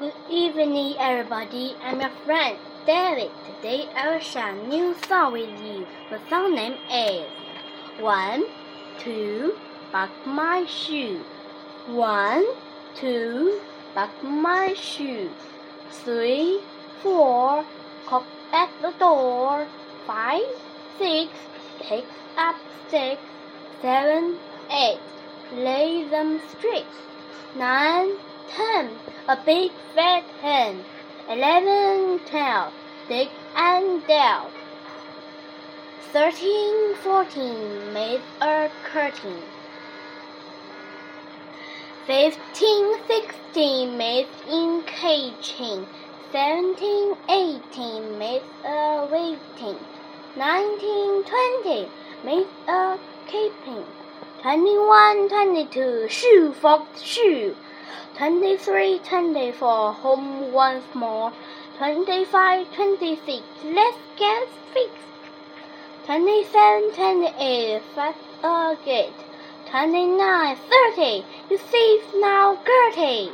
Good evening, everybody. I'm your friend David. Today I will share a new song with you. The song name is One, Two, Buckle My Shoe. One, two, buck my shoe. Three, four, Cock at the door. Five, six, pick up sticks. Seven, eight, lay them straight. Nine, ten, a big fat hen. Eleven, twelve, dig and delve. Thirteen, fourteen, made a curtain. Fifteen, sixteen, made in catching. Seventeen, eighteen, made a waiting. Nineteen, twenty, made a keeping. Twenty-one, twenty-two, shoe for shoe. Twenty-three, twenty-four, home once more. Twenty-five, twenty-six, let's get fixed. Twenty-seven, twenty-eight, fat a gate. Twenty-nine, thirty, you thief now, Gertie.